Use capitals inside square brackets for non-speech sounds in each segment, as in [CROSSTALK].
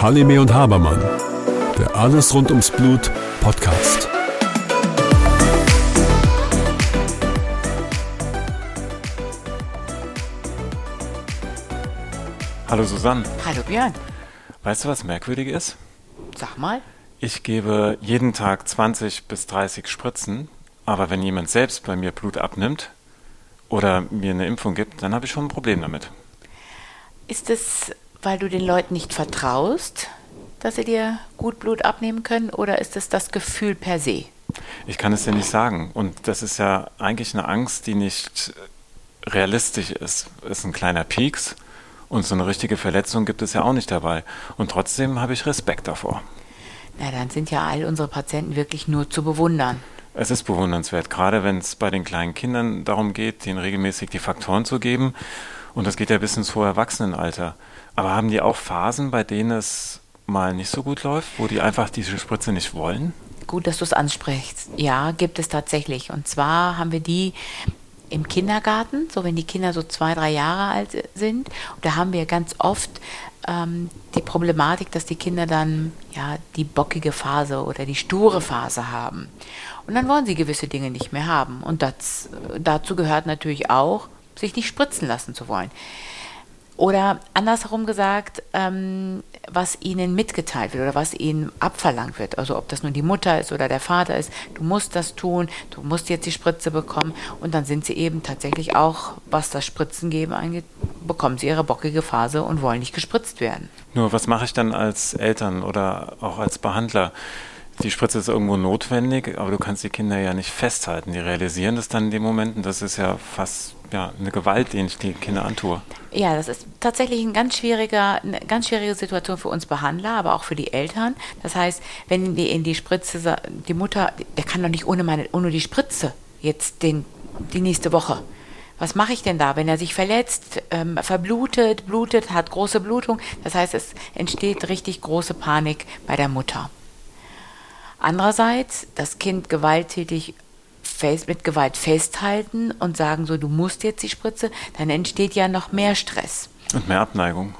Halime und Habermann, der Alles rund ums Blut Podcast. Hallo Susanne. Hallo Björn. Weißt du, was merkwürdig ist? Sag mal. Ich gebe jeden Tag 20 bis 30 Spritzen, aber wenn jemand selbst bei mir Blut abnimmt oder mir eine Impfung gibt, dann habe ich schon ein Problem damit. Ist es, weil du den Leuten nicht vertraust, dass sie dir gut Blut abnehmen können, oder ist es das Gefühl per se? Ich kann es dir nicht sagen. Und das ist ja eigentlich eine Angst, die nicht realistisch ist. Es ist ein kleiner Pieks und so eine richtige Verletzung gibt es ja auch nicht dabei. Und trotzdem habe ich Respekt davor. Na, dann sind ja all unsere Patienten wirklich nur zu bewundern. Es ist bewundernswert, gerade wenn es bei den kleinen Kindern darum geht, denen regelmäßig die Faktoren zu geben. Und das geht ja bis ins hohe Erwachsenenalter. Aber haben die auch Phasen, bei denen es mal nicht so gut läuft, wo die einfach diese Spritze nicht wollen? Gut, dass du es ansprichst. Ja, gibt es tatsächlich. Und zwar haben wir die im Kindergarten, so wenn die Kinder so zwei, drei Jahre alt sind. Und da haben wir ganz oft ähm, die Problematik, dass die Kinder dann ja die bockige Phase oder die sture Phase haben. Und dann wollen sie gewisse Dinge nicht mehr haben. Und das, dazu gehört natürlich auch, sich nicht spritzen lassen zu wollen. Oder andersherum gesagt, ähm, was ihnen mitgeteilt wird oder was ihnen abverlangt wird. Also ob das nun die Mutter ist oder der Vater ist, du musst das tun, du musst jetzt die Spritze bekommen. Und dann sind sie eben tatsächlich auch, was das Spritzengeben angeht, bekommen sie ihre bockige Phase und wollen nicht gespritzt werden. Nur was mache ich dann als Eltern oder auch als Behandler? Die Spritze ist irgendwo notwendig, aber du kannst die Kinder ja nicht festhalten. Die realisieren das dann in dem Moment und das ist ja fast ja, eine Gewalt, die ich die Kinder antue. Ja, das ist tatsächlich ein ganz schwieriger, eine ganz schwierige Situation für uns Behandler, aber auch für die Eltern. Das heißt, wenn die in die Spritze, die Mutter, der kann doch nicht ohne, meine, ohne die Spritze jetzt den, die nächste Woche. Was mache ich denn da, wenn er sich verletzt, ähm, verblutet, blutet, hat große Blutung? Das heißt, es entsteht richtig große Panik bei der Mutter. Andererseits das Kind gewalttätig mit Gewalt festhalten und sagen so, du musst jetzt die Spritze, dann entsteht ja noch mehr Stress. Und mehr Abneigung.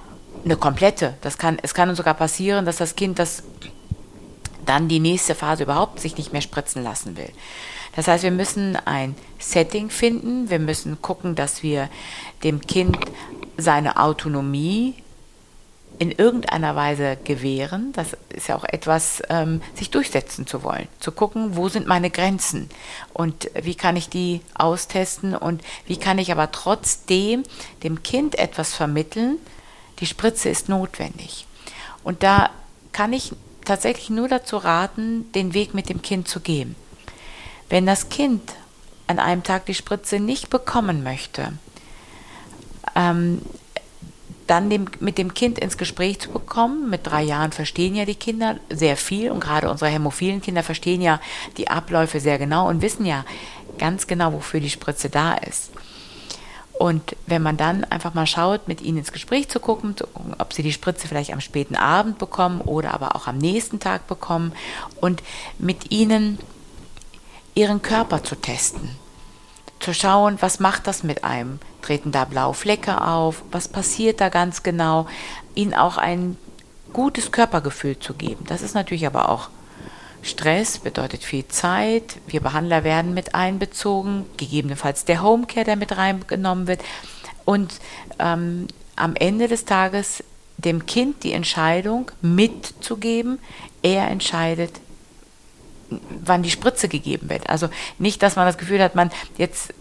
Eine komplette. Das kann, es kann sogar passieren, dass das Kind das dann die nächste Phase überhaupt sich nicht mehr spritzen lassen will. Das heißt, wir müssen ein Setting finden, wir müssen gucken, dass wir dem Kind seine Autonomie in irgendeiner Weise gewähren. Das ist ja auch etwas, ähm, sich durchsetzen zu wollen, zu gucken, wo sind meine Grenzen und wie kann ich die austesten und wie kann ich aber trotzdem dem Kind etwas vermitteln. Die Spritze ist notwendig. Und da kann ich tatsächlich nur dazu raten, den Weg mit dem Kind zu gehen. Wenn das Kind an einem Tag die Spritze nicht bekommen möchte, ähm, dann dem, mit dem Kind ins Gespräch zu bekommen. Mit drei Jahren verstehen ja die Kinder sehr viel und gerade unsere hämophilen Kinder verstehen ja die Abläufe sehr genau und wissen ja ganz genau, wofür die Spritze da ist. Und wenn man dann einfach mal schaut, mit ihnen ins Gespräch zu gucken, zu gucken, ob sie die Spritze vielleicht am späten Abend bekommen oder aber auch am nächsten Tag bekommen und mit ihnen ihren Körper zu testen zu schauen, was macht das mit einem? Treten da blaue Flecke auf? Was passiert da ganz genau? Ihnen auch ein gutes Körpergefühl zu geben. Das ist natürlich aber auch Stress, bedeutet viel Zeit. Wir Behandler werden mit einbezogen, gegebenenfalls der Homecare, der mit reingenommen wird. Und ähm, am Ende des Tages dem Kind die Entscheidung mitzugeben. Er entscheidet, wann die Spritze gegeben wird. Also nicht, dass man das Gefühl hat, man jetzt,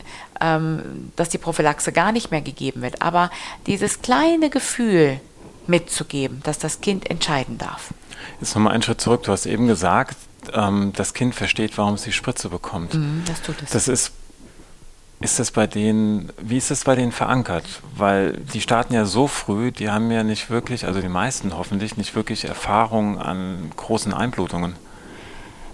ähm, dass die Prophylaxe gar nicht mehr gegeben wird, aber dieses kleine Gefühl mitzugeben, dass das Kind entscheiden darf. Jetzt nochmal einen Schritt zurück. Du hast eben gesagt, ähm, das Kind versteht, warum es die Spritze bekommt. Mm, das tut es. Das ist ist das bei denen, wie ist das bei denen verankert? Weil die starten ja so früh, die haben ja nicht wirklich, also die meisten hoffentlich, nicht wirklich Erfahrung an großen Einblutungen.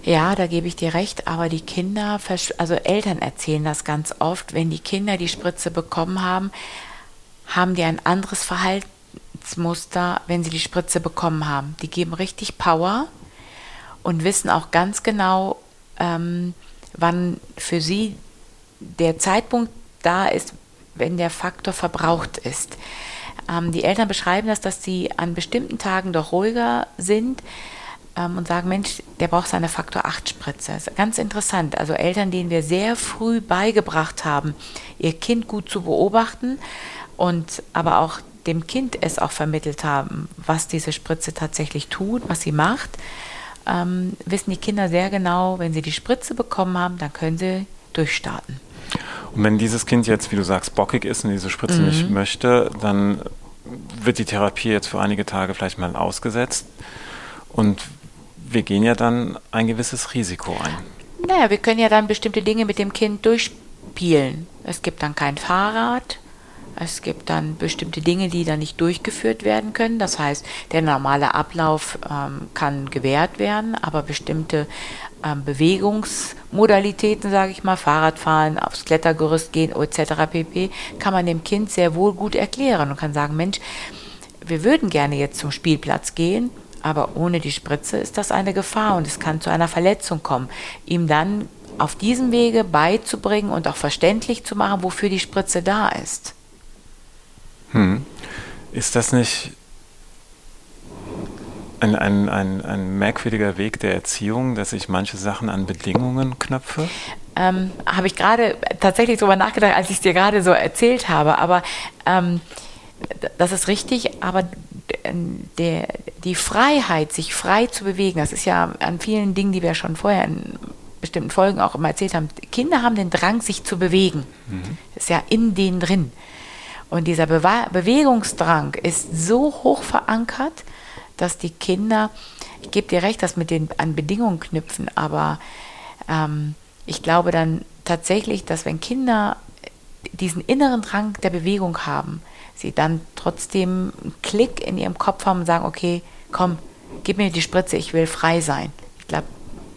Ja, da gebe ich dir recht, aber die Kinder, also Eltern erzählen das ganz oft, wenn die Kinder die Spritze bekommen haben, haben die ein anderes Verhaltensmuster, wenn sie die Spritze bekommen haben. Die geben richtig Power und wissen auch ganz genau, ähm, wann für sie der Zeitpunkt da ist, wenn der Faktor verbraucht ist. Ähm, die Eltern beschreiben das, dass sie an bestimmten Tagen doch ruhiger sind ähm, und sagen, Mensch, der braucht seine Faktor 8 Spritze. Das ist ganz interessant. Also Eltern, denen wir sehr früh beigebracht haben, ihr Kind gut zu beobachten und aber auch dem Kind es auch vermittelt haben, was diese Spritze tatsächlich tut, was sie macht, ähm, wissen die Kinder sehr genau, wenn sie die Spritze bekommen haben, dann können sie durchstarten. Und wenn dieses Kind jetzt, wie du sagst, bockig ist und diese Spritze mhm. nicht möchte, dann wird die Therapie jetzt für einige Tage vielleicht mal ausgesetzt. Und wir gehen ja dann ein gewisses Risiko ein. Naja, wir können ja dann bestimmte Dinge mit dem Kind durchspielen. Es gibt dann kein Fahrrad, es gibt dann bestimmte Dinge, die dann nicht durchgeführt werden können. Das heißt, der normale Ablauf ähm, kann gewährt werden, aber bestimmte ähm, Bewegungsmodalitäten, sage ich mal, Fahrradfahren, aufs Klettergerüst gehen etc. pp, kann man dem Kind sehr wohl gut erklären und kann sagen, Mensch, wir würden gerne jetzt zum Spielplatz gehen, aber ohne die Spritze ist das eine Gefahr und es kann zu einer Verletzung kommen. Ihm dann auf diesem Wege beizubringen und auch verständlich zu machen, wofür die Spritze da ist. Hm. Ist das nicht ein, ein, ein, ein merkwürdiger Weg der Erziehung, dass ich manche Sachen an Bedingungen knöpfe? Ähm, habe ich gerade tatsächlich darüber nachgedacht, als ich es dir gerade so erzählt habe. Aber ähm, das ist richtig, aber der, die Freiheit, sich frei zu bewegen, das ist ja an vielen Dingen, die wir schon vorher in bestimmten Folgen auch immer erzählt haben. Kinder haben den Drang, sich zu bewegen. Mhm. Das ist ja in denen drin. Und dieser Be Bewegungsdrang ist so hoch verankert, dass die Kinder, ich gebe dir recht, dass mit den an Bedingungen knüpfen, aber ähm, ich glaube dann tatsächlich, dass wenn Kinder diesen inneren Drang der Bewegung haben, sie dann trotzdem einen Klick in ihrem Kopf haben und sagen, okay, komm, gib mir die Spritze, ich will frei sein. Ich glaube,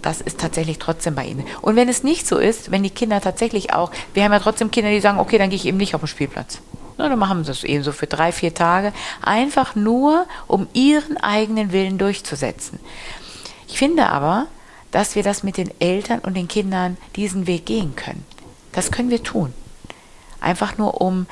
das ist tatsächlich trotzdem bei ihnen. Und wenn es nicht so ist, wenn die Kinder tatsächlich auch, wir haben ja trotzdem Kinder, die sagen, okay, dann gehe ich eben nicht auf den Spielplatz. Na, dann machen sie es eben so für drei, vier Tage, einfach nur, um ihren eigenen Willen durchzusetzen. Ich finde aber, dass wir das mit den Eltern und den Kindern diesen Weg gehen können. Das können wir tun. Einfach nur, um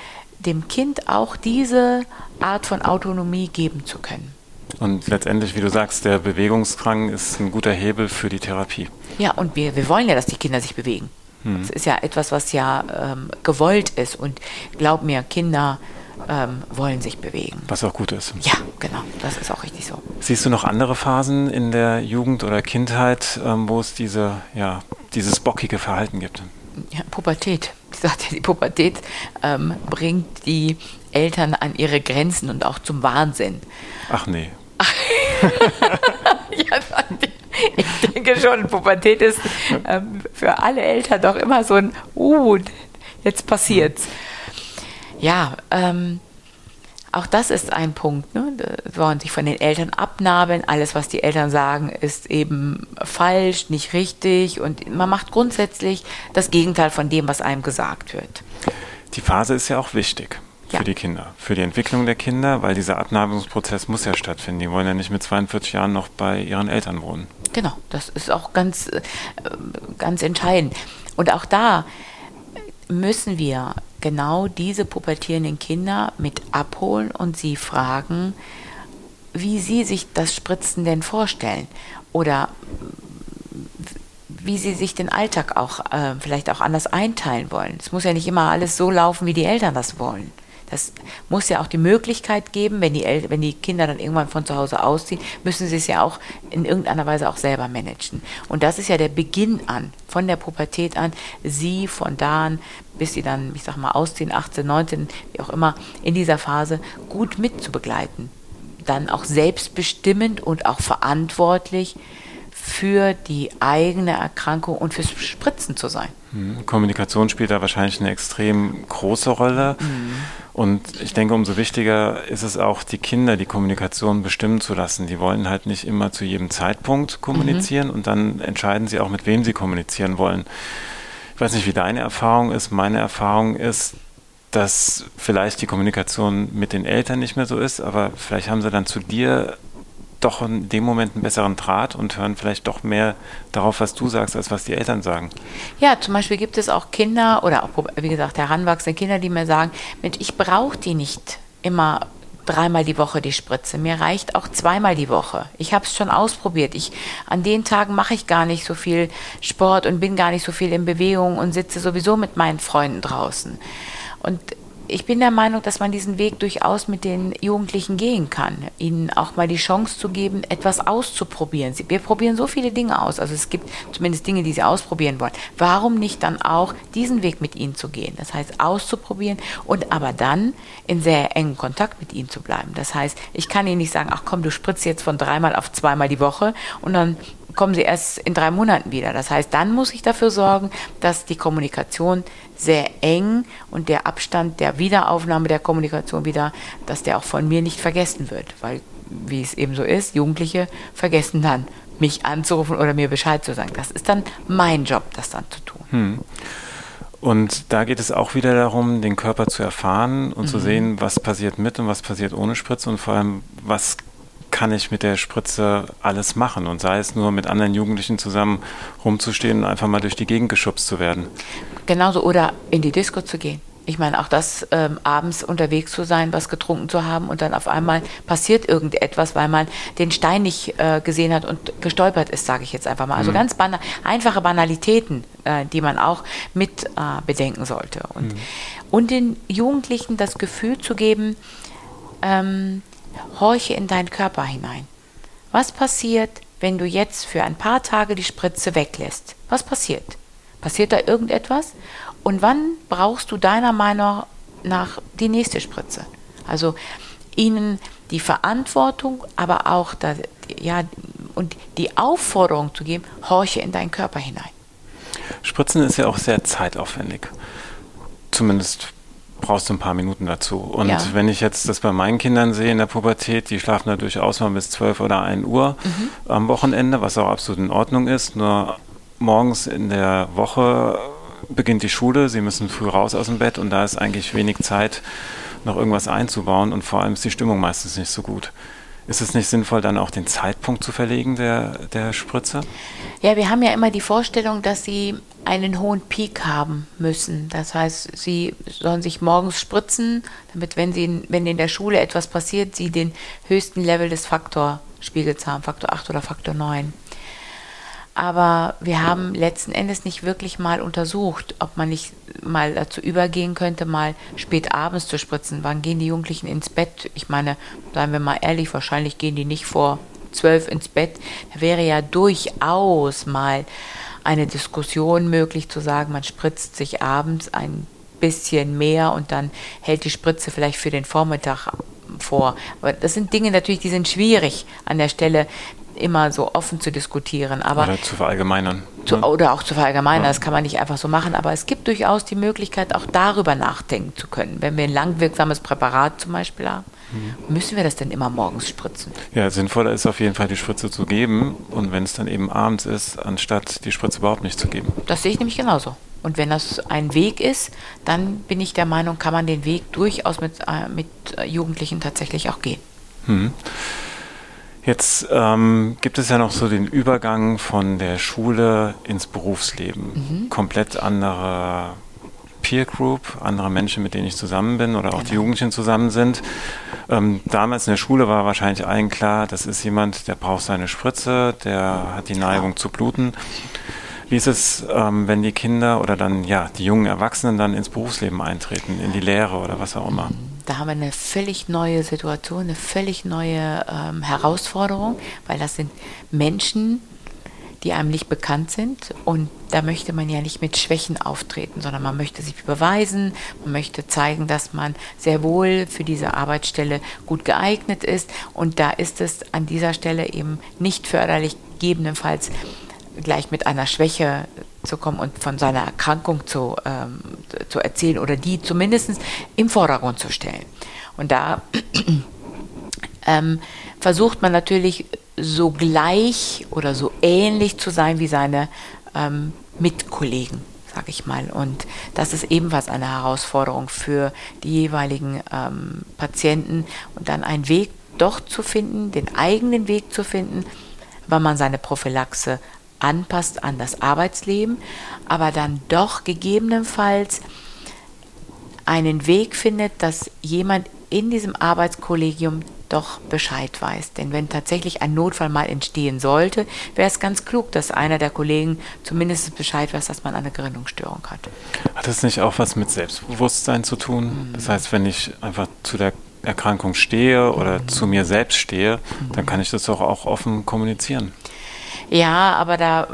dem Kind auch diese Art von Autonomie geben zu können. Und letztendlich, wie du sagst, der Bewegungsdrang ist ein guter Hebel für die Therapie. Ja, und wir, wir wollen ja, dass die Kinder sich bewegen. Hm. Das ist ja etwas, was ja ähm, gewollt ist. Und glaub mir, Kinder ähm, wollen sich bewegen. Was auch gut ist. Ja, genau. Das ist auch richtig so. Siehst du noch andere Phasen in der Jugend oder Kindheit, ähm, wo es diese, ja, dieses bockige Verhalten gibt? Ja, Pubertät. Ja, die Pubertät ähm, bringt die Eltern an ihre Grenzen und auch zum Wahnsinn. Ach nee. [LAUGHS] ja, ich denke schon, Pubertät ist ähm, für alle Eltern doch immer so ein, uh, jetzt passiert's. Ja, ähm, auch das ist ein Punkt. Ne? Da wollen sich von den Eltern abnabeln. Alles, was die Eltern sagen, ist eben falsch, nicht richtig. Und man macht grundsätzlich das Gegenteil von dem, was einem gesagt wird. Die Phase ist ja auch wichtig für ja. die Kinder, für die Entwicklung der Kinder, weil dieser Abnabelungsprozess muss ja stattfinden. Die wollen ja nicht mit 42 Jahren noch bei ihren Eltern wohnen. Genau, das ist auch ganz, äh, ganz entscheidend. Und auch da müssen wir genau diese pubertierenden Kinder mit abholen und sie fragen, wie sie sich das Spritzen denn vorstellen oder wie sie sich den Alltag auch äh, vielleicht auch anders einteilen wollen. Es muss ja nicht immer alles so laufen, wie die Eltern das wollen. Das muss ja auch die Möglichkeit geben, wenn die, El wenn die Kinder dann irgendwann von zu Hause ausziehen, müssen sie es ja auch in irgendeiner Weise auch selber managen. Und das ist ja der Beginn an, von der Pubertät an, sie von da an, bis sie dann, ich sag mal, ausziehen, 18, 19, wie auch immer, in dieser Phase gut mitzubegleiten. Dann auch selbstbestimmend und auch verantwortlich für die eigene Erkrankung und fürs Spritzen zu sein. Hm, Kommunikation spielt da wahrscheinlich eine extrem große Rolle. Mhm. Und ich denke, umso wichtiger ist es auch, die Kinder die Kommunikation bestimmen zu lassen. Die wollen halt nicht immer zu jedem Zeitpunkt kommunizieren mhm. und dann entscheiden sie auch, mit wem sie kommunizieren wollen. Ich weiß nicht, wie deine Erfahrung ist. Meine Erfahrung ist, dass vielleicht die Kommunikation mit den Eltern nicht mehr so ist, aber vielleicht haben sie dann zu dir doch in dem Moment einen besseren Draht und hören vielleicht doch mehr darauf, was du sagst, als was die Eltern sagen. Ja, zum Beispiel gibt es auch Kinder oder auch, wie gesagt, heranwachsende Kinder, die mir sagen, Mensch, ich brauche die nicht immer dreimal die Woche die Spritze. Mir reicht auch zweimal die Woche. Ich habe es schon ausprobiert. Ich, an den Tagen mache ich gar nicht so viel Sport und bin gar nicht so viel in Bewegung und sitze sowieso mit meinen Freunden draußen. Und ich bin der Meinung, dass man diesen Weg durchaus mit den Jugendlichen gehen kann, ihnen auch mal die Chance zu geben, etwas auszuprobieren. Wir probieren so viele Dinge aus, also es gibt zumindest Dinge, die sie ausprobieren wollen. Warum nicht dann auch diesen Weg mit ihnen zu gehen? Das heißt, auszuprobieren und aber dann in sehr engen Kontakt mit ihnen zu bleiben. Das heißt, ich kann ihnen nicht sagen, ach komm, du spritzt jetzt von dreimal auf zweimal die Woche und dann kommen sie erst in drei Monaten wieder. Das heißt, dann muss ich dafür sorgen, dass die Kommunikation sehr eng und der Abstand der Wiederaufnahme der Kommunikation wieder, dass der auch von mir nicht vergessen wird. Weil, wie es eben so ist, Jugendliche vergessen dann, mich anzurufen oder mir Bescheid zu sagen. Das ist dann mein Job, das dann zu tun. Hm. Und da geht es auch wieder darum, den Körper zu erfahren und mhm. zu sehen, was passiert mit und was passiert ohne Spritze und vor allem, was kann ich mit der Spritze alles machen und sei es nur mit anderen Jugendlichen zusammen rumzustehen und einfach mal durch die Gegend geschubst zu werden. Genauso oder in die Disco zu gehen. Ich meine, auch das ähm, abends unterwegs zu sein, was getrunken zu haben und dann auf einmal passiert irgendetwas, weil man den Stein nicht äh, gesehen hat und gestolpert ist, sage ich jetzt einfach mal. Also mhm. ganz bana einfache Banalitäten, äh, die man auch mit äh, bedenken sollte. Und, mhm. und den Jugendlichen das Gefühl zu geben, ähm, horche in deinen Körper hinein. Was passiert, wenn du jetzt für ein paar Tage die Spritze weglässt? Was passiert? Passiert da irgendetwas? Und wann brauchst du deiner Meinung nach die nächste Spritze? Also ihnen die Verantwortung, aber auch das, ja, und die Aufforderung zu geben, horche in deinen Körper hinein. Spritzen ist ja auch sehr zeitaufwendig. Zumindest brauchst du ein paar Minuten dazu. Und ja. wenn ich jetzt das bei meinen Kindern sehe in der Pubertät, die schlafen da durchaus mal bis 12 oder 1 Uhr mhm. am Wochenende, was auch absolut in Ordnung ist. Nur morgens in der Woche beginnt die Schule, sie müssen früh raus aus dem Bett und da ist eigentlich wenig Zeit, noch irgendwas einzubauen und vor allem ist die Stimmung meistens nicht so gut. Ist es nicht sinnvoll, dann auch den Zeitpunkt zu verlegen der, der Spritze? Ja, wir haben ja immer die Vorstellung, dass sie einen hohen Peak haben müssen. Das heißt, sie sollen sich morgens spritzen, damit, wenn, sie, wenn in der Schule etwas passiert, sie den höchsten Level des Faktorspiegels haben, Faktor 8 oder Faktor 9. Aber wir haben letzten Endes nicht wirklich mal untersucht, ob man nicht mal dazu übergehen könnte, mal spät abends zu spritzen. Wann gehen die Jugendlichen ins Bett? Ich meine, seien wir mal ehrlich, wahrscheinlich gehen die nicht vor zwölf ins Bett. Da wäre ja durchaus mal eine Diskussion möglich zu sagen, man spritzt sich abends ein bisschen mehr und dann hält die Spritze vielleicht für den Vormittag vor. Aber das sind Dinge natürlich, die sind schwierig an der Stelle immer so offen zu diskutieren. Aber oder zu verallgemeinern. Zu, ne? Oder auch zu verallgemeinern, ja. das kann man nicht einfach so machen. Aber es gibt durchaus die Möglichkeit, auch darüber nachdenken zu können. Wenn wir ein langwirksames Präparat zum Beispiel haben, mhm. müssen wir das denn immer morgens spritzen? Ja, sinnvoller ist auf jeden Fall, die Spritze zu geben. Und wenn es dann eben abends ist, anstatt die Spritze überhaupt nicht zu geben. Das sehe ich nämlich genauso. Und wenn das ein Weg ist, dann bin ich der Meinung, kann man den Weg durchaus mit, äh, mit Jugendlichen tatsächlich auch gehen. Mhm. Jetzt ähm, gibt es ja noch so den Übergang von der Schule ins Berufsleben. Mhm. Komplett andere Peer Group, andere Menschen, mit denen ich zusammen bin oder auch genau. die Jugendlichen zusammen sind. Ähm, damals in der Schule war wahrscheinlich allen klar, das ist jemand, der braucht seine Spritze, der hat die Neigung zu bluten. Wie ist es, ähm, wenn die Kinder oder dann ja die jungen Erwachsenen dann ins Berufsleben eintreten, in die Lehre oder was auch immer? Mhm da haben wir eine völlig neue Situation, eine völlig neue ähm, Herausforderung, weil das sind Menschen, die einem nicht bekannt sind. Und da möchte man ja nicht mit Schwächen auftreten, sondern man möchte sich beweisen, man möchte zeigen, dass man sehr wohl für diese Arbeitsstelle gut geeignet ist. Und da ist es an dieser Stelle eben nicht förderlich, gegebenenfalls gleich mit einer Schwäche zu kommen und von seiner Erkrankung zu, ähm, zu erzählen oder die zumindest im Vordergrund zu stellen. Und da [CLEARS THROAT] ähm, versucht man natürlich so gleich oder so ähnlich zu sein wie seine ähm, Mitkollegen sage ich mal. Und das ist ebenfalls eine Herausforderung für die jeweiligen ähm, Patienten und dann einen Weg doch zu finden, den eigenen Weg zu finden, weil man seine Prophylaxe anpasst an das Arbeitsleben, aber dann doch gegebenenfalls einen Weg findet, dass jemand in diesem Arbeitskollegium doch Bescheid weiß. Denn wenn tatsächlich ein Notfall mal entstehen sollte, wäre es ganz klug, dass einer der Kollegen zumindest Bescheid weiß, dass man eine Gerinnungsstörung hat. Hat das nicht auch was mit Selbstbewusstsein zu tun? Mhm. Das heißt, wenn ich einfach zu der Erkrankung stehe oder mhm. zu mir selbst stehe, dann kann ich das doch auch offen kommunizieren. Ja, aber da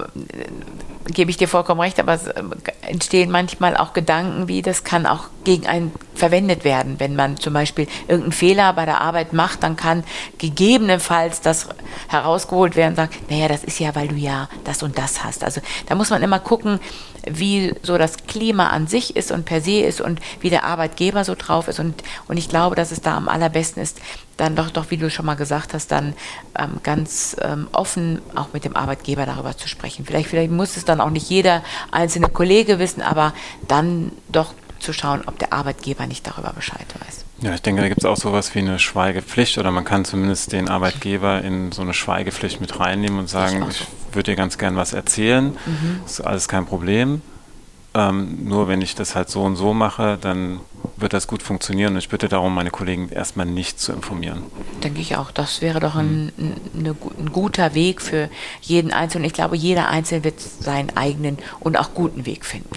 gebe ich dir vollkommen recht, aber es äh, entstehen manchmal auch Gedanken wie, das kann auch gegen einen verwendet werden. Wenn man zum Beispiel irgendeinen Fehler bei der Arbeit macht, dann kann gegebenenfalls das herausgeholt werden und sagen, naja, das ist ja, weil du ja das und das hast. Also da muss man immer gucken, wie so das Klima an sich ist und per se ist und wie der Arbeitgeber so drauf ist. Und, und ich glaube, dass es da am allerbesten ist, dann doch, doch wie du schon mal gesagt hast, dann ähm, ganz ähm, offen auch mit dem Arbeitgeber darüber zu sprechen. Vielleicht, vielleicht muss es dann auch nicht jeder einzelne Kollege wissen, aber dann doch zu schauen, ob der Arbeitgeber nicht darüber Bescheid weiß. Ja, ich denke, da gibt es auch sowas wie eine Schweigepflicht oder man kann zumindest den Arbeitgeber in so eine Schweigepflicht mit reinnehmen und sagen, ich, ich würde dir ganz gern was erzählen, mhm. ist alles kein Problem. Ähm, nur wenn ich das halt so und so mache, dann wird das gut funktionieren. Und ich bitte darum, meine Kollegen erstmal nicht zu informieren. Denke ich auch. Das wäre doch ein, hm. ein, ein, guter Weg für jeden Einzelnen. Ich glaube, jeder Einzelne wird seinen eigenen und auch guten Weg finden.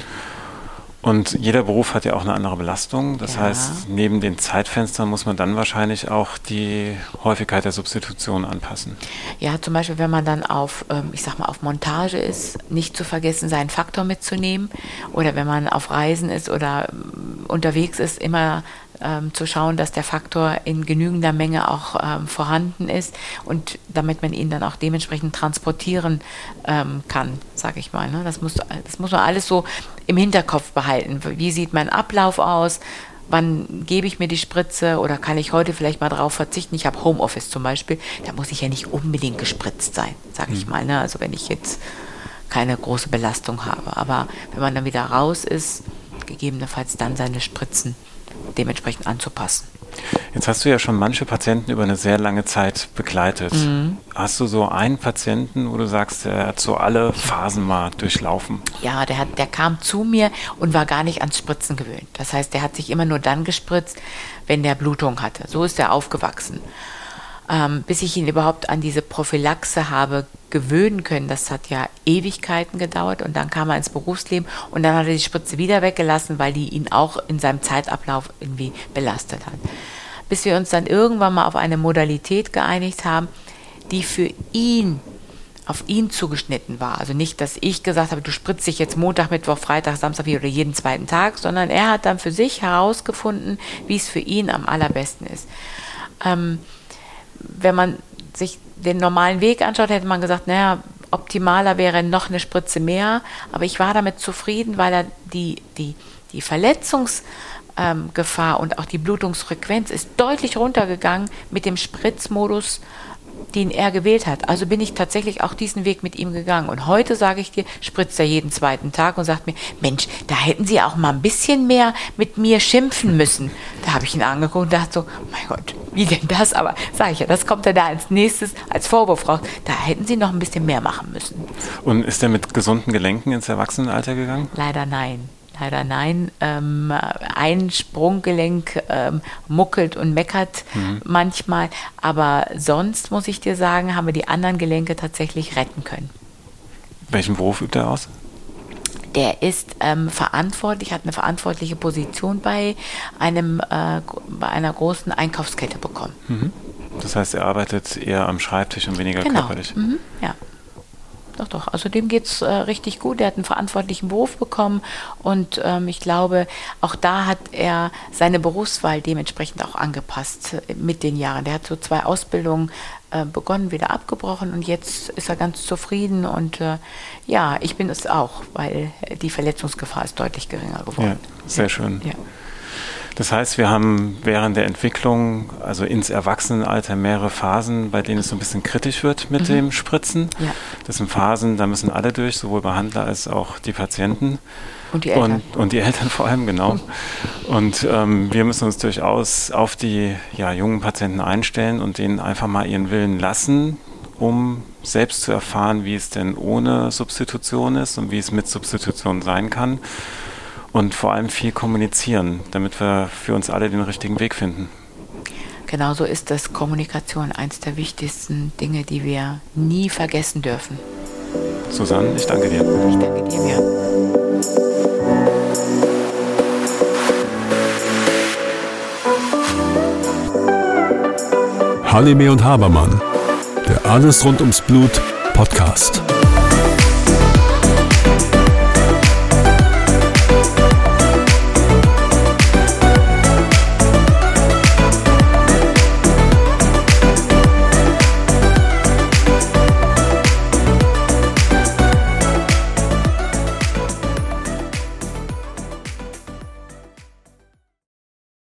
Und jeder Beruf hat ja auch eine andere Belastung. Das ja. heißt, neben den Zeitfenstern muss man dann wahrscheinlich auch die Häufigkeit der Substitution anpassen. Ja, zum Beispiel, wenn man dann auf, ähm, ich sag mal, auf Montage ist, nicht zu vergessen, seinen Faktor mitzunehmen. Oder wenn man auf Reisen ist oder ähm, unterwegs ist, immer ähm, zu schauen, dass der Faktor in genügender Menge auch ähm, vorhanden ist und damit man ihn dann auch dementsprechend transportieren ähm, kann, sage ich mal. Ne? Das, muss, das muss man alles so im Hinterkopf behalten. Wie sieht mein Ablauf aus? wann gebe ich mir die Spritze oder kann ich heute vielleicht mal darauf verzichten? Ich habe Homeoffice zum Beispiel, da muss ich ja nicht unbedingt gespritzt sein, sage ich mhm. mal. Ne? Also wenn ich jetzt keine große Belastung habe. Aber wenn man dann wieder raus ist, gegebenenfalls dann seine Spritzen dementsprechend anzupassen. Jetzt hast du ja schon manche Patienten über eine sehr lange Zeit begleitet. Mhm. Hast du so einen Patienten, wo du sagst, der hat so alle Phasen mal durchlaufen? Ja, der, hat, der kam zu mir und war gar nicht ans Spritzen gewöhnt. Das heißt, der hat sich immer nur dann gespritzt, wenn der Blutung hatte. So ist er aufgewachsen ähm, bis ich ihn überhaupt an diese Prophylaxe habe gewöhnen können. Das hat ja Ewigkeiten gedauert und dann kam er ins Berufsleben und dann hat er die Spritze wieder weggelassen, weil die ihn auch in seinem Zeitablauf irgendwie belastet hat. Bis wir uns dann irgendwann mal auf eine Modalität geeinigt haben, die für ihn auf ihn zugeschnitten war. Also nicht, dass ich gesagt habe, du spritzt dich jetzt Montag, Mittwoch, Freitag, Samstag oder jeden zweiten Tag, sondern er hat dann für sich herausgefunden, wie es für ihn am allerbesten ist. Ähm, wenn man sich den normalen Weg anschaut, hätte man gesagt, naja, optimaler wäre noch eine Spritze mehr. Aber ich war damit zufrieden, weil er die, die, die Verletzungsgefahr ähm, und auch die Blutungsfrequenz ist deutlich runtergegangen mit dem Spritzmodus den er gewählt hat. Also bin ich tatsächlich auch diesen Weg mit ihm gegangen. Und heute sage ich dir, spritzt er jeden zweiten Tag und sagt mir, Mensch, da hätten Sie auch mal ein bisschen mehr mit mir schimpfen müssen. Da habe ich ihn angeguckt und dachte so, mein Gott, wie denn das? Aber sage ich ja, das kommt er da als nächstes als Vorwurf raus. Da hätten Sie noch ein bisschen mehr machen müssen. Und ist er mit gesunden Gelenken ins Erwachsenenalter gegangen? Leider nein. Leider nein. Ähm, ein Sprunggelenk ähm, muckelt und meckert mhm. manchmal, aber sonst muss ich dir sagen, haben wir die anderen Gelenke tatsächlich retten können. Welchen Beruf übt er aus? Der ist ähm, verantwortlich, hat eine verantwortliche Position bei einem äh, bei einer großen Einkaufskette bekommen. Mhm. Das heißt, er arbeitet eher am Schreibtisch und weniger genau. körperlich. Mhm. Ja. Doch, doch. Also dem geht es äh, richtig gut. Er hat einen verantwortlichen Beruf bekommen und ähm, ich glaube, auch da hat er seine Berufswahl dementsprechend auch angepasst äh, mit den Jahren. Der hat so zwei Ausbildungen äh, begonnen, wieder abgebrochen und jetzt ist er ganz zufrieden und äh, ja, ich bin es auch, weil die Verletzungsgefahr ist deutlich geringer geworden. Ja, sehr schön. Ja. Das heißt, wir haben während der Entwicklung, also ins Erwachsenenalter, mehrere Phasen, bei denen es so ein bisschen kritisch wird mit mhm. dem Spritzen. Ja. Das sind Phasen, da müssen alle durch, sowohl Behandler als auch die Patienten. Und die Eltern. Und, und die Eltern vor allem, genau. Und ähm, wir müssen uns durchaus auf die ja, jungen Patienten einstellen und denen einfach mal ihren Willen lassen, um selbst zu erfahren, wie es denn ohne Substitution ist und wie es mit Substitution sein kann. Und vor allem viel kommunizieren, damit wir für uns alle den richtigen Weg finden. Genauso ist das Kommunikation eines der wichtigsten Dinge, die wir nie vergessen dürfen. Susanne, ich danke dir. Ich danke dir, Björn. Halime und Habermann, der Alles rund ums Blut Podcast.